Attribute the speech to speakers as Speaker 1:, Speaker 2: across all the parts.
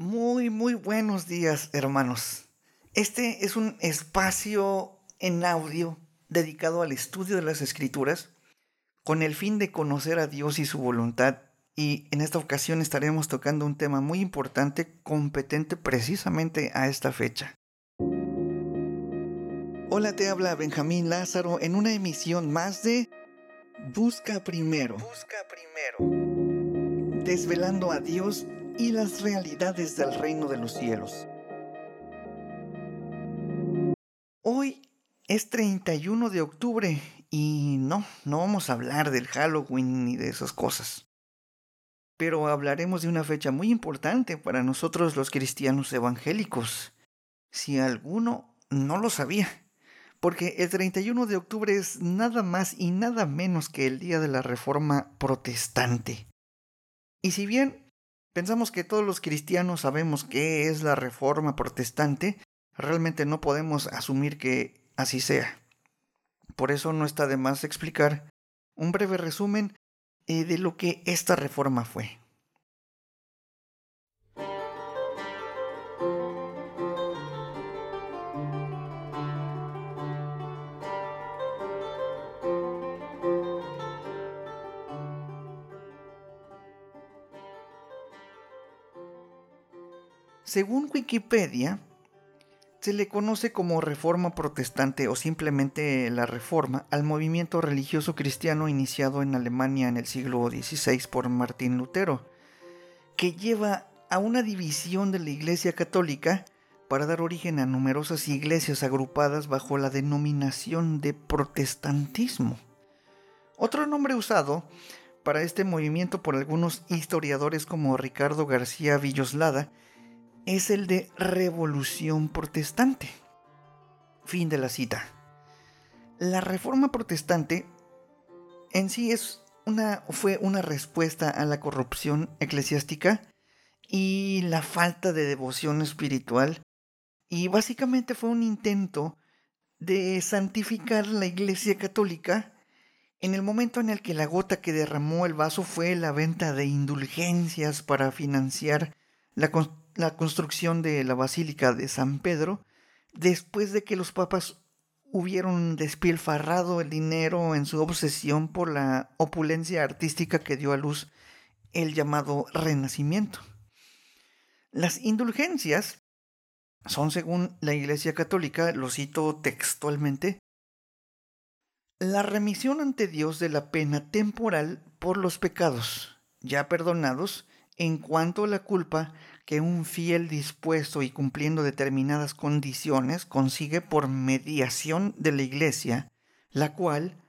Speaker 1: Muy, muy buenos días, hermanos. Este es un espacio en audio dedicado al estudio de las escrituras con el fin de conocer a Dios y su voluntad. Y en esta ocasión estaremos tocando un tema muy importante, competente precisamente a esta fecha. Hola, te habla Benjamín Lázaro en una emisión más de Busca Primero. Busca Primero. Desvelando a Dios y las realidades del reino de los cielos. Hoy es 31 de octubre y no, no vamos a hablar del Halloween ni de esas cosas. Pero hablaremos de una fecha muy importante para nosotros los cristianos evangélicos, si alguno no lo sabía, porque el 31 de octubre es nada más y nada menos que el día de la Reforma Protestante. Y si bien Pensamos que todos los cristianos sabemos qué es la reforma protestante, realmente no podemos asumir que así sea. Por eso no está de más explicar un breve resumen eh, de lo que esta reforma fue. Según Wikipedia, se le conoce como reforma protestante o simplemente la reforma al movimiento religioso cristiano iniciado en Alemania en el siglo XVI por Martín Lutero, que lleva a una división de la Iglesia Católica para dar origen a numerosas iglesias agrupadas bajo la denominación de protestantismo. Otro nombre usado para este movimiento por algunos historiadores como Ricardo García Villoslada es el de revolución protestante. Fin de la cita. La reforma protestante en sí es una, fue una respuesta a la corrupción eclesiástica y la falta de devoción espiritual y básicamente fue un intento de santificar la Iglesia Católica en el momento en el que la gota que derramó el vaso fue la venta de indulgencias para financiar la, la construcción de la Basílica de San Pedro después de que los papas hubieron despilfarrado el dinero en su obsesión por la opulencia artística que dio a luz el llamado Renacimiento. Las indulgencias son, según la Iglesia Católica, lo cito textualmente, la remisión ante Dios de la pena temporal por los pecados ya perdonados en cuanto la culpa que un fiel dispuesto y cumpliendo determinadas condiciones consigue por mediación de la Iglesia, la cual,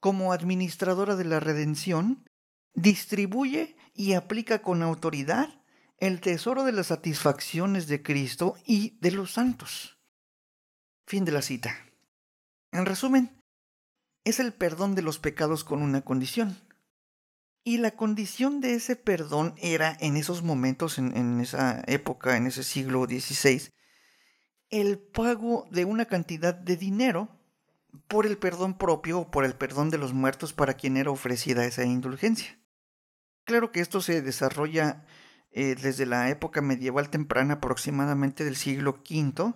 Speaker 1: como administradora de la redención, distribuye y aplica con autoridad el tesoro de las satisfacciones de Cristo y de los santos. Fin de la cita. En resumen, es el perdón de los pecados con una condición y la condición de ese perdón era, en esos momentos, en, esa época, en ese siglo XVI, el pago de una cantidad de dinero por el perdón propio o por el perdón de los muertos para quien era ofrecida esa indulgencia. Claro que esto se desarrolla eh, desde la época medieval temprana, aproximadamente del siglo V,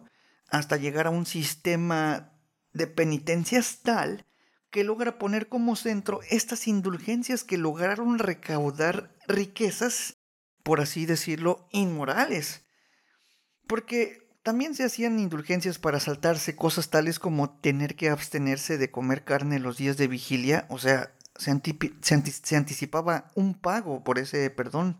Speaker 1: hasta llegar a un sistema de penitencias tal que logra poner como centro estas indulgencias que lograron recaudar riquezas, por así decirlo, inmorales. Porque también se hacían indulgencias para saltarse cosas tales como tener que abstenerse de comer carne los días de vigilia, o sea, se, anticipaba un pago por ese perdón.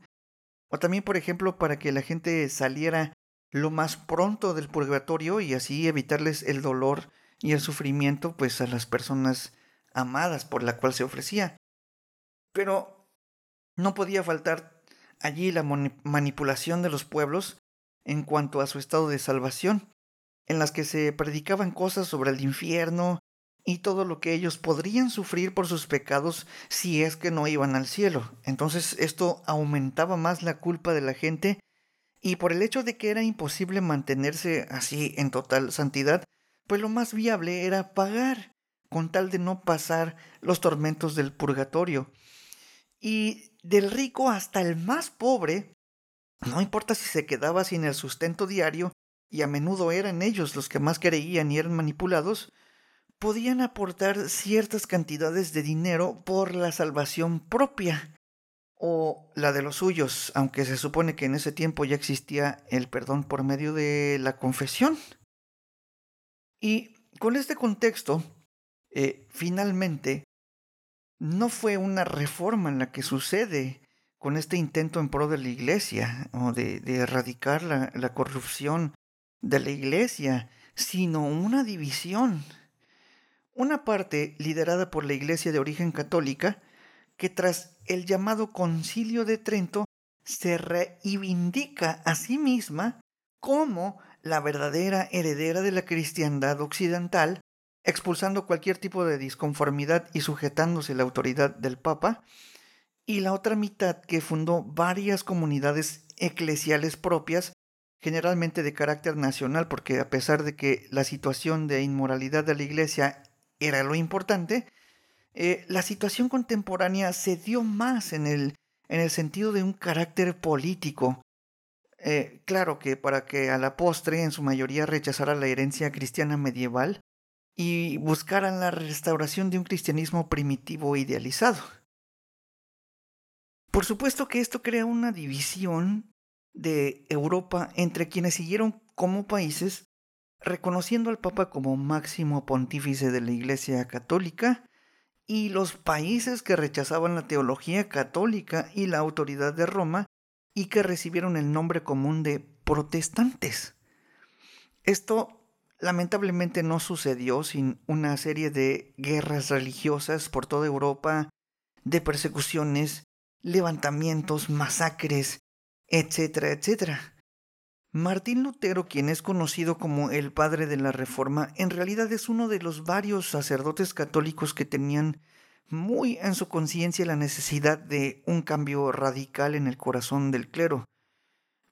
Speaker 1: O también, por ejemplo, para que la gente saliera lo más pronto del purgatorio y así evitarles el dolor y el sufrimiento pues a las personas amadas por la cual se ofrecía. Pero no podía faltar allí la manipulación de los pueblos en cuanto a su estado de salvación, en las que se predicaban cosas sobre el infierno y todo lo que ellos podrían sufrir por sus pecados si es que no iban al cielo. Entonces esto aumentaba más la culpa de la gente y por el hecho de que era imposible mantenerse así en total santidad, pues lo más viable era pagar con tal de no pasar los tormentos del purgatorio. Y del rico hasta el más pobre no importa si se quedaba sin el sustento diario, y a menudo eran ellos los que más creían y eran manipulados, podían aportar ciertas cantidades de dinero por la salvación propia o la de los suyos, aunque se supone que en ese tiempo ya existía el perdón por medio de la confesión. Y con este contexto, eh, finalmente, no fue una reforma en la que sucede con este intento en pro de la iglesia o de, erradicar la, la corrupción de la iglesia, sino una división. Una parte liderada por la iglesia de origen católica, que tras el llamado Concilio de Trento se reivindica a sí misma como la verdadera heredera de la cristiandad occidental, expulsando cualquier tipo de disconformidad y sujetándose a la autoridad del Papa, y la otra mitad que fundó varias comunidades eclesiales propias, generalmente de carácter nacional, porque a pesar de que la situación de inmoralidad de la Iglesia era lo importante, eh, la situación contemporánea se dio más en el, en el sentido de un carácter político. Eh, claro que para que a la postre en su mayoría rechazara la herencia cristiana medieval y buscaran la restauración de un cristianismo primitivo idealizado. Por supuesto que esto crea una división de Europa entre quienes siguieron como países reconociendo al Papa como máximo pontífice de la Iglesia Católica y los países que rechazaban la teología católica y la autoridad de Roma y que recibieron el nombre común de protestantes. Esto lamentablemente no sucedió sin una serie de guerras religiosas por toda Europa, de persecuciones, levantamientos, masacres, etcétera, etcétera. Martín Lutero, quien es conocido como el padre de la Reforma, en realidad es uno de los varios sacerdotes católicos que tenían muy en su conciencia la necesidad de un cambio radical en el corazón del clero,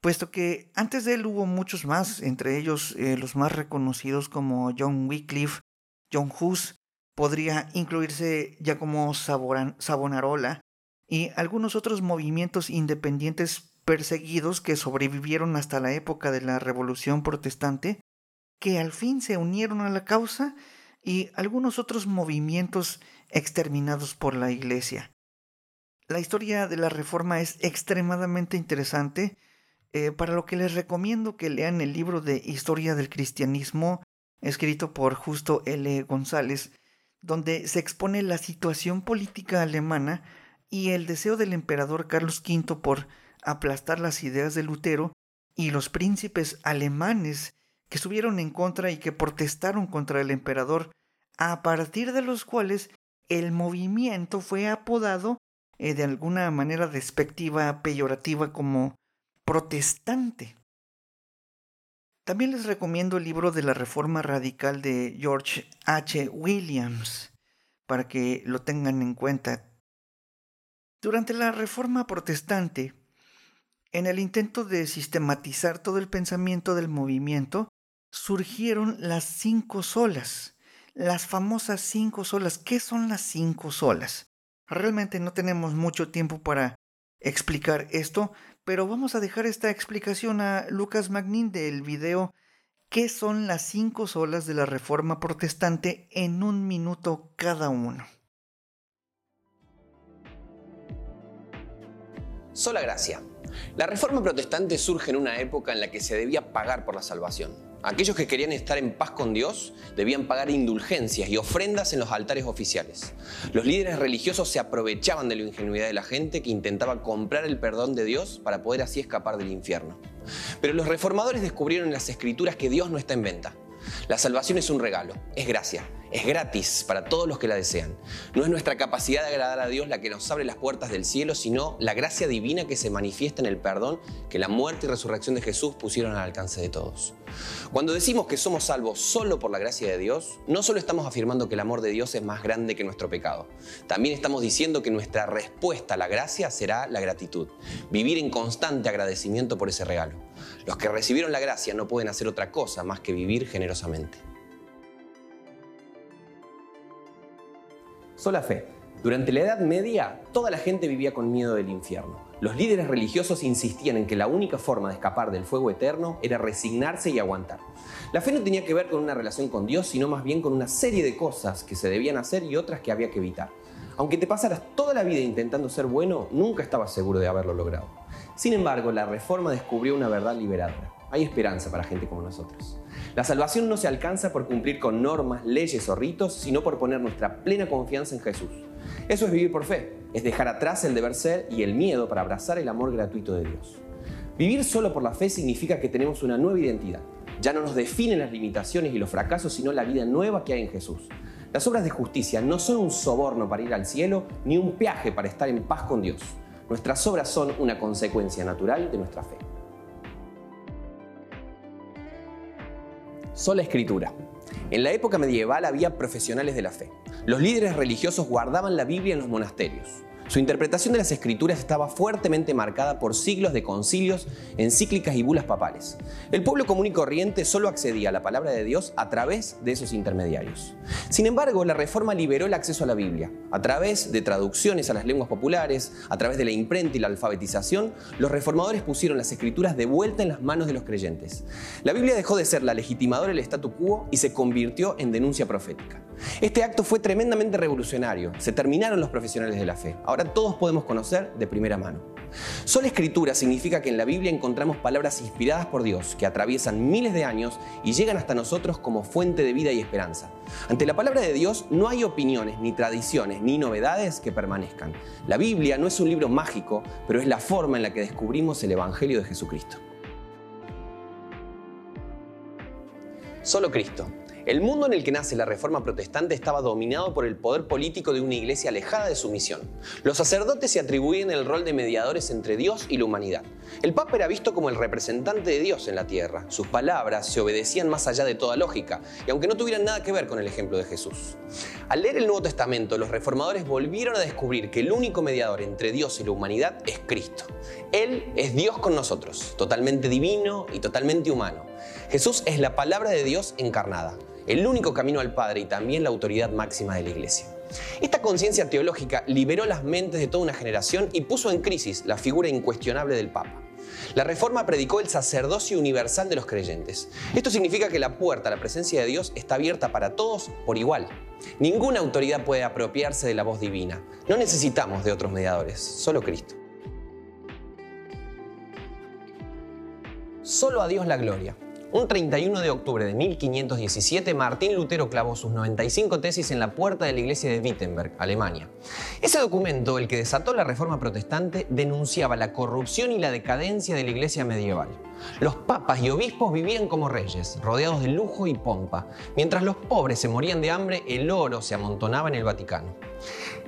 Speaker 1: puesto que antes de él hubo muchos más, entre ellos eh, los más reconocidos como John Wycliffe, John Hus, podría incluirse ya como Savonarola, y algunos otros movimientos independientes perseguidos que sobrevivieron hasta la época de la Revolución Protestante, que al fin se unieron a la causa y algunos otros movimientos exterminados por la Iglesia. La historia de la Reforma es extremadamente interesante, eh, para lo que les recomiendo que lean el libro de Historia del Cristianismo, escrito por Justo L. González, donde se expone la situación política alemana y el deseo del emperador Carlos V por aplastar las ideas de Lutero y los príncipes alemanes que estuvieron en contra y que protestaron contra el emperador, a partir de los cuales el movimiento fue apodado eh, de alguna manera despectiva, peyorativa como protestante. También les recomiendo el libro de la Reforma Radical de George H. Williams, para que lo tengan en cuenta. Durante la Reforma Protestante, en el intento de sistematizar todo el pensamiento del movimiento, surgieron las cinco solas, las famosas cinco solas. ¿Qué son las cinco solas? Realmente no tenemos mucho tiempo para explicar esto, pero vamos a dejar esta explicación a Lucas Magnin del video ¿Qué son las cinco solas de la Reforma Protestante en un minuto cada uno?
Speaker 2: Sola gracia. La reforma protestante surge en una época en la que se debía pagar por la salvación. Aquellos que querían estar en paz con Dios debían pagar indulgencias y ofrendas en los altares oficiales. Los líderes religiosos se aprovechaban de la ingenuidad de la gente que intentaba comprar el perdón de Dios para poder así escapar del infierno. Pero los reformadores descubrieron en las escrituras que Dios no está en venta. La salvación es un regalo, es gracia, es gratis para todos los que la desean. No es nuestra capacidad de agradar a Dios la que nos abre las puertas del cielo, sino la gracia divina que se manifiesta en el perdón que la muerte y resurrección de Jesús pusieron al alcance de todos. Cuando decimos que somos salvos solo por la gracia de Dios, no solo estamos afirmando que el amor de Dios es más grande que nuestro pecado, también estamos diciendo que nuestra respuesta a la gracia será la gratitud, vivir en constante agradecimiento por ese regalo. Los que recibieron la gracia no pueden hacer otra cosa más que vivir generosamente. Sola fe. Durante la Edad Media, toda la gente vivía con miedo del infierno. Los líderes religiosos insistían en que la única forma de escapar del fuego eterno era resignarse y aguantar. La fe no tenía que ver con una relación con Dios, sino más bien con una serie de cosas que se debían hacer y otras que había que evitar. Aunque te pasaras toda la vida intentando ser bueno, nunca estabas seguro de haberlo logrado. Sin embargo, la reforma descubrió una verdad liberadora. Hay esperanza para gente como nosotros. La salvación no se alcanza por cumplir con normas, leyes o ritos, sino por poner nuestra plena confianza en Jesús. Eso es vivir por fe, es dejar atrás el deber ser y el miedo para abrazar el amor gratuito de Dios. Vivir solo por la fe significa que tenemos una nueva identidad. Ya no nos definen las limitaciones y los fracasos, sino la vida nueva que hay en Jesús. Las obras de justicia no son un soborno para ir al cielo, ni un peaje para estar en paz con Dios. Nuestras obras son una consecuencia natural de nuestra fe. Sola escritura. En la época medieval había profesionales de la fe. Los líderes religiosos guardaban la Biblia en los monasterios. Su interpretación de las escrituras estaba fuertemente marcada por siglos de concilios, encíclicas y bulas papales. El pueblo común y corriente solo accedía a la palabra de Dios a través de esos intermediarios. Sin embargo, la reforma liberó el acceso a la Biblia. A través de traducciones a las lenguas populares, a través de la imprenta y la alfabetización, los reformadores pusieron las escrituras de vuelta en las manos de los creyentes. La Biblia dejó de ser la legitimadora del statu quo y se convirtió en denuncia profética. Este acto fue tremendamente revolucionario. Se terminaron los profesionales de la fe. Todos podemos conocer de primera mano. Sola escritura significa que en la Biblia encontramos palabras inspiradas por Dios que atraviesan miles de años y llegan hasta nosotros como fuente de vida y esperanza. Ante la palabra de Dios no hay opiniones, ni tradiciones, ni novedades que permanezcan. La Biblia no es un libro mágico, pero es la forma en la que descubrimos el Evangelio de Jesucristo. Solo Cristo. El mundo en el que nace la Reforma Protestante estaba dominado por el poder político de una iglesia alejada de su misión. Los sacerdotes se atribuían el rol de mediadores entre Dios y la humanidad. El Papa era visto como el representante de Dios en la tierra. Sus palabras se obedecían más allá de toda lógica, y aunque no tuvieran nada que ver con el ejemplo de Jesús. Al leer el Nuevo Testamento, los reformadores volvieron a descubrir que el único mediador entre Dios y la humanidad es Cristo. Él es Dios con nosotros, totalmente divino y totalmente humano. Jesús es la palabra de Dios encarnada el único camino al Padre y también la autoridad máxima de la Iglesia. Esta conciencia teológica liberó las mentes de toda una generación y puso en crisis la figura incuestionable del Papa. La Reforma predicó el sacerdocio universal de los creyentes. Esto significa que la puerta a la presencia de Dios está abierta para todos por igual. Ninguna autoridad puede apropiarse de la voz divina. No necesitamos de otros mediadores, solo Cristo. Solo a Dios la gloria. Un 31 de octubre de 1517, Martín Lutero clavó sus 95 tesis en la puerta de la iglesia de Wittenberg, Alemania. Ese documento, el que desató la reforma protestante, denunciaba la corrupción y la decadencia de la iglesia medieval. Los papas y obispos vivían como reyes, rodeados de lujo y pompa. Mientras los pobres se morían de hambre, el oro se amontonaba en el Vaticano.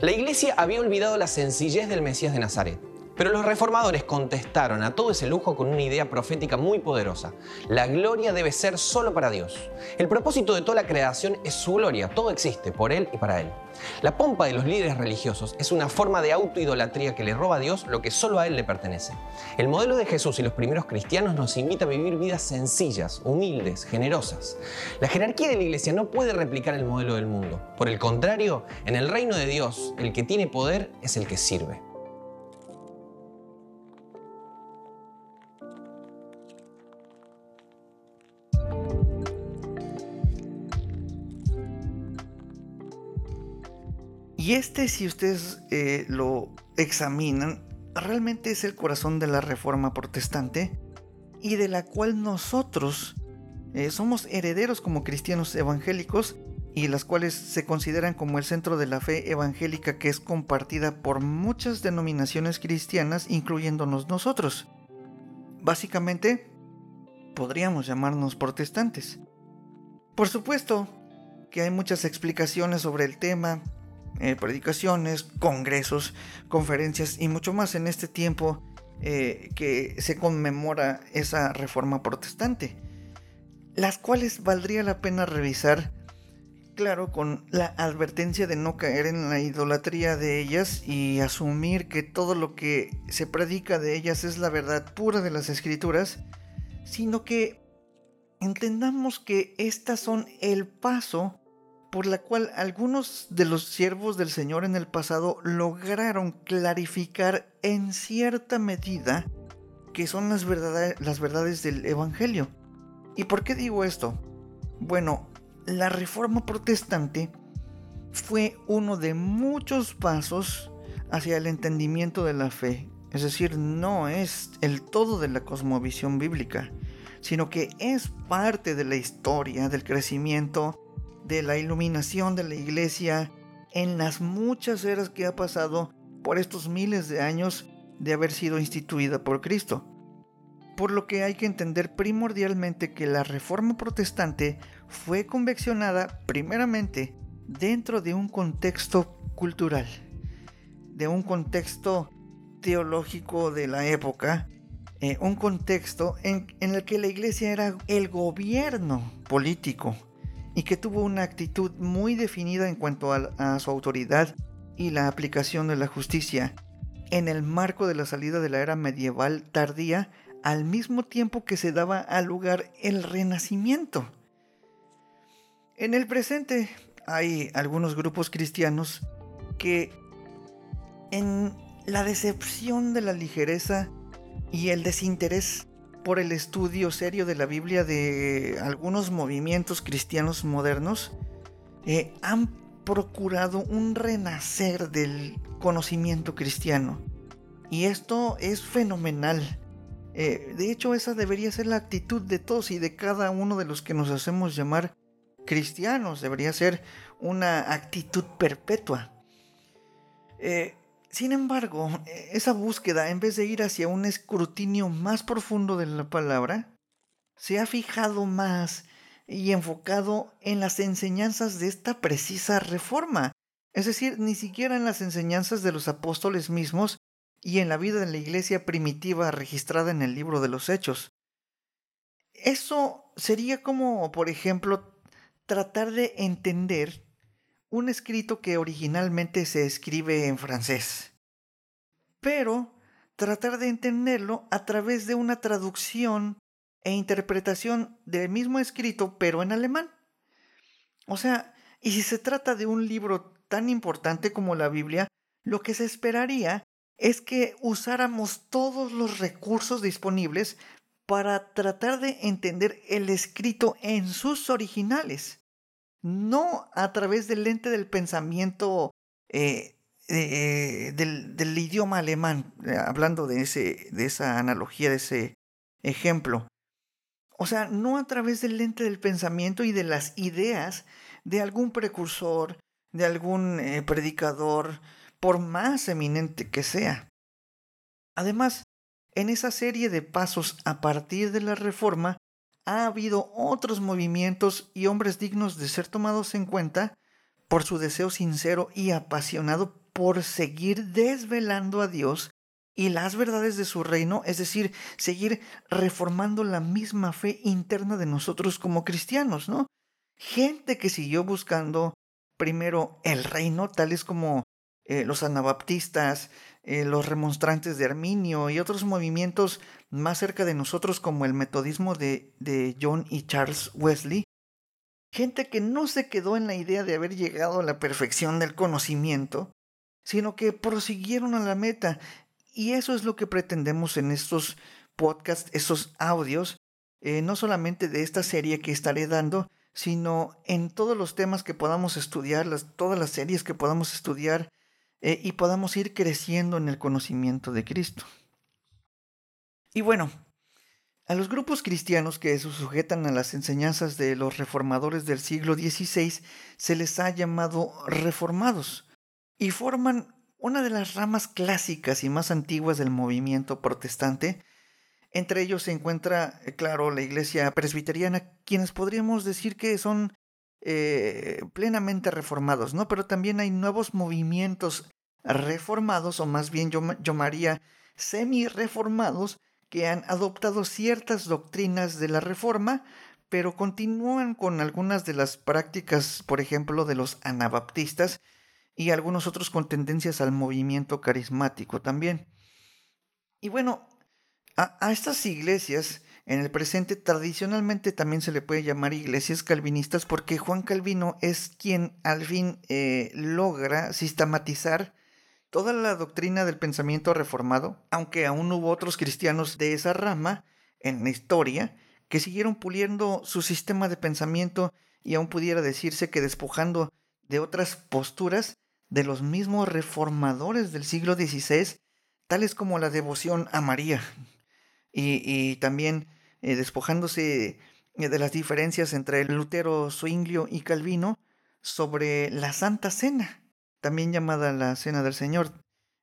Speaker 2: La iglesia había olvidado la sencillez del Mesías de Nazaret pero los reformadores contestaron a todo ese lujo con una idea profética muy poderosa. La gloria debe ser solo para Dios. El propósito de toda la creación es su gloria. Todo existe por Él y para Él. La pompa de los líderes religiosos es una forma de autoidolatría que le roba a Dios lo que solo a Él le pertenece. El modelo de Jesús y los primeros cristianos nos invita a vivir vidas sencillas, humildes, generosas. La jerarquía de la iglesia no puede replicar el modelo del mundo. Por el contrario, en el reino de Dios, el que tiene poder es el que sirve.
Speaker 1: Y este, si ustedes eh, lo examinan, realmente es el corazón de la reforma protestante y de la cual nosotros eh, somos herederos como cristianos evangélicos y las cuales se consideran como el centro de la fe evangélica que es compartida por muchas denominaciones cristianas, incluyéndonos nosotros. Básicamente, podríamos llamarnos protestantes. Por supuesto que hay muchas explicaciones sobre el tema, eh, predicaciones, congresos, conferencias y mucho más en este tiempo eh, que se conmemora esa reforma protestante, las cuales valdría la pena revisar, claro, con la advertencia de no caer en la idolatría de ellas y asumir que todo lo que se predica de ellas es la verdad pura de las escrituras, sino que entendamos que estas son el paso por la cual algunos de los siervos del Señor en el pasado lograron clarificar en cierta medida que son las, las verdades del Evangelio. ¿Y por qué digo esto? Bueno, la reforma protestante fue uno de muchos pasos hacia el entendimiento de la fe. Es decir, no es el todo de la cosmovisión bíblica, sino que es parte de la historia del crecimiento, de la iluminación de la iglesia en las muchas eras que ha pasado por estos miles de años de haber sido instituida por Cristo. Por lo que hay que entender primordialmente que la reforma protestante fue conveccionada primeramente dentro de un contexto cultural, de un contexto teológico de la época, eh, un contexto en, el que la iglesia era el gobierno político y que tuvo una actitud muy definida en cuanto a su autoridad y la aplicación de la justicia en el marco de la salida de la era medieval tardía al mismo tiempo que se daba al lugar el renacimiento. En el presente hay algunos grupos cristianos que en la decepción de la ligereza y el desinterés por el estudio serio de la Biblia de algunos movimientos cristianos modernos eh, han procurado un renacer del conocimiento cristiano. Y esto es fenomenal. Eh, de hecho, esa debería ser la actitud de todos y de cada uno de los que nos hacemos llamar cristianos, debería ser una actitud perpetua. Eh, sin embargo, esa búsqueda, en vez de ir hacia un escrutinio más profundo de la palabra, se ha fijado más y enfocado en las enseñanzas de esta precisa reforma, es decir, ni siquiera en las enseñanzas de los apóstoles mismos y en la vida de la iglesia primitiva registrada en el libro de los Hechos. Eso sería como, por ejemplo, tratar de entender un escrito que originalmente se escribe en francés, pero tratar de entenderlo a través de una traducción e interpretación del mismo escrito, pero en alemán. O sea, y si se trata de un libro tan importante como la Biblia, lo que se esperaría es que usáramos todos los recursos disponibles para tratar de entender el escrito en sus originales, no a través del lente del pensamiento eh, eh, del, idioma alemán, eh, hablando de, ese, de esa analogía, de ese ejemplo. O sea, no a través del lente del pensamiento y de las ideas de algún precursor, de algún predicador, por más eminente que sea. Además, en esa serie de pasos a partir de la Reforma, ha habido otros movimientos y hombres dignos de ser tomados en cuenta por su deseo sincero y apasionado por seguir desvelando a Dios y las verdades de su reino, es decir, seguir reformando la misma fe interna de nosotros como cristianos, ¿no? Gente que siguió buscando primero el reino, tales como eh, los anabaptistas, eh, los remonstrantes de Arminio y otros movimientos más cerca de nosotros como el metodismo de, de John y Charles Wesley, gente que no se quedó en la idea de haber llegado a la perfección del conocimiento, sino que prosiguieron a la meta. Y eso es lo que pretendemos en estos podcasts, estos audios, eh, no solamente de esta serie que estaré dando, sino en todos los temas que podamos estudiar, todas las series que podamos estudiar eh, y podamos ir creciendo en el conocimiento de Cristo. Y bueno, a los grupos cristianos que se sujetan a las enseñanzas de los reformadores del siglo XVI se les ha llamado reformados y forman una de las ramas clásicas y más antiguas del movimiento protestante. Entre ellos se encuentra, eh, claro, la iglesia presbiteriana, quienes podríamos decir que son eh, plenamente reformados, ¿no? Pero también hay nuevos movimientos reformados, o más bien yo llamaría semi-reformados, que han adoptado ciertas doctrinas de la reforma, pero continúan con algunas de las prácticas, por ejemplo, de los anabaptistas y algunos otros con tendencias al movimiento carismático también. Y bueno, a, estas iglesias En el presente tradicionalmente también se le puede llamar iglesias calvinistas porque Juan Calvino es quien al fin eh, logra sistematizar toda la doctrina del pensamiento reformado, aunque aún hubo otros cristianos de esa rama en la historia que siguieron puliendo su sistema de pensamiento y aún pudiera decirse que despojando de otras posturas de los mismos reformadores del siglo XVI, tales como la devoción a María, y, también eh, despojándose eh, de las diferencias entre Lutero, Zwinglio y Calvino sobre la Santa Cena, también llamada la Cena del Señor.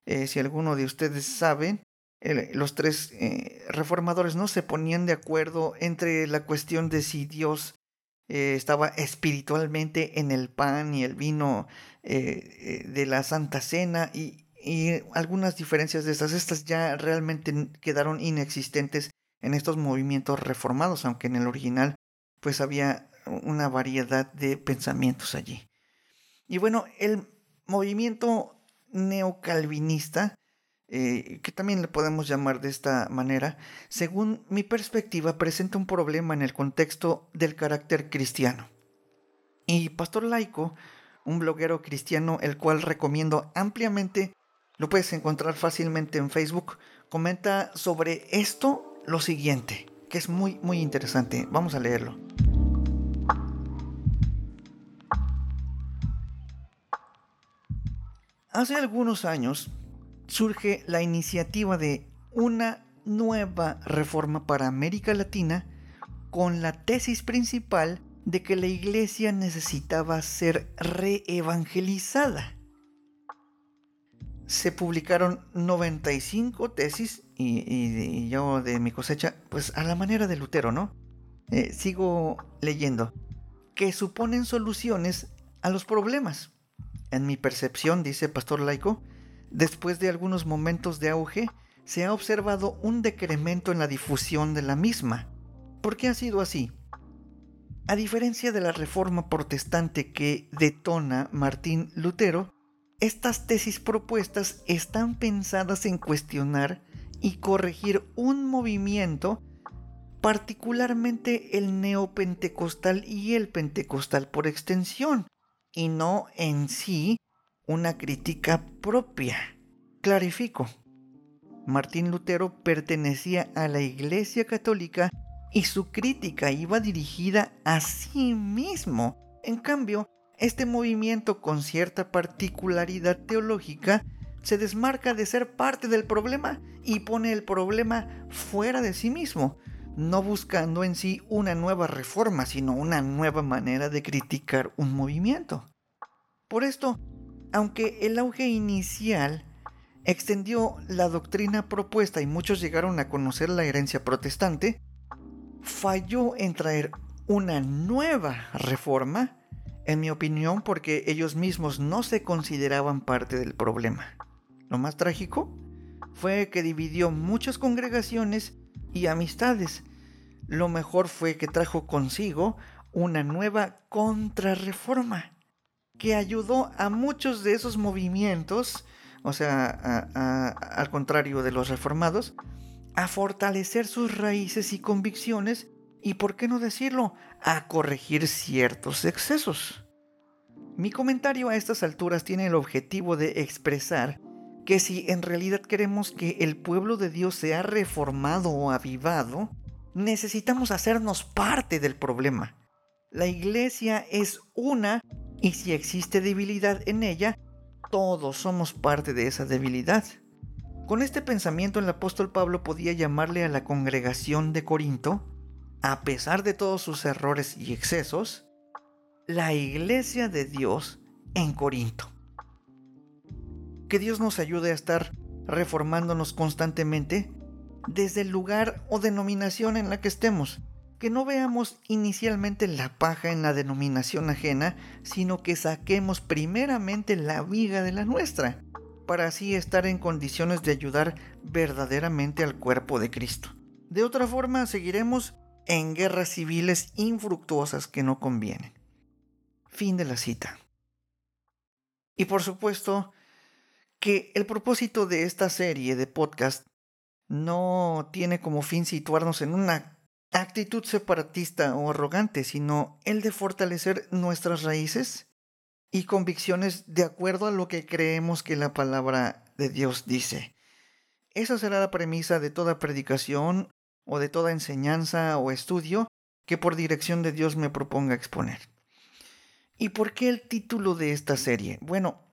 Speaker 1: Eh, si alguno de ustedes sabe, los tres reformadores no se ponían de acuerdo entre la cuestión de si Dios estaba espiritualmente en el pan y el vino de la Santa Cena y, y algunas diferencias de estas, estas ya realmente quedaron inexistentes en estos movimientos reformados, aunque en el original pues había una variedad de pensamientos allí. Y bueno, el movimiento neocalvinista, eh, que también le podemos llamar de esta manera, según mi perspectiva, presenta un problema en el contexto del carácter cristiano. Y Pastor Laico, un bloguero cristiano, el cual recomiendo ampliamente, lo puedes encontrar fácilmente en Facebook, comenta sobre esto lo siguiente, que es muy, muy interesante. Vamos a leerlo. Hace algunos años surge la iniciativa de una nueva reforma para América Latina con la tesis principal de que la iglesia necesitaba ser reevangelizada se publicaron 95 tesis y, yo de mi cosecha, pues a la manera de Lutero, ¿no? Eh, sigo leyendo, que suponen soluciones a los problemas. En mi percepción, dice Pastor Laico, después de algunos momentos de auge, se ha observado un decremento en la difusión de la misma. ¿Por qué ha sido así? A diferencia de la reforma protestante que detona Martín Lutero, estas tesis propuestas están pensadas en cuestionar y corregir un movimiento, particularmente el neopentecostal y el pentecostal por extensión, y no en sí una crítica propia. Clarifico. Martín Lutero pertenecía a la Iglesia Católica y su crítica iba dirigida a sí mismo. En cambio, este movimiento con cierta particularidad teológica se desmarca de ser parte del problema y pone el problema fuera de sí mismo, no buscando en sí una nueva reforma, sino una nueva manera de criticar un movimiento. Por esto, aunque el auge inicial extendió la doctrina propuesta y muchos llegaron a conocer la herencia protestante, falló en traer una nueva reforma en mi opinión, porque ellos mismos no se consideraban parte del problema. Lo más trágico fue que dividió muchas congregaciones y amistades. Lo mejor fue que trajo consigo una nueva contrarreforma que ayudó a muchos de esos movimientos, o sea, al contrario de los reformados, a fortalecer sus raíces y convicciones y, por qué no decirlo, a corregir ciertos excesos. Mi comentario a estas alturas tiene el objetivo de expresar que si en realidad queremos que el pueblo de Dios sea reformado o avivado, necesitamos hacernos parte del problema. La iglesia es una y si existe debilidad en ella, todos somos parte de esa debilidad. Con este pensamiento el apóstol Pablo podía llamarle a la congregación de Corinto a pesar de todos sus errores y excesos, la iglesia de Dios en Corinto. Que Dios nos ayude a estar reformándonos constantemente desde el lugar o denominación en la que estemos. Que no veamos inicialmente la paja en la denominación ajena, sino que saquemos primeramente la viga de la nuestra, para así estar en condiciones de ayudar verdaderamente al cuerpo de Cristo. De otra forma, seguiremos en guerras civiles infructuosas que no convienen. Fin de la cita. Y por supuesto que el propósito de esta serie de podcast no tiene como fin situarnos en una actitud separatista o arrogante, sino el de fortalecer nuestras raíces y convicciones de acuerdo a lo que creemos que la palabra de Dios dice. Esa será la premisa de toda predicación o de toda enseñanza o estudio que por dirección de Dios me proponga exponer. ¿Y por qué el título de esta serie? Bueno,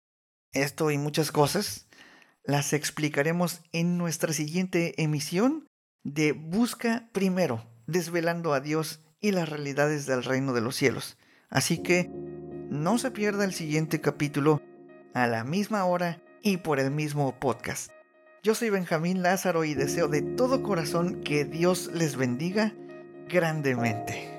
Speaker 1: esto y muchas cosas las explicaremos en nuestra siguiente emisión de Busca primero, desvelando a Dios y las realidades del reino de los cielos. Así que no se pierda el siguiente capítulo a la misma hora y por el mismo podcast. Yo soy Benjamín Lázaro y deseo de todo corazón que Dios les bendiga grandemente.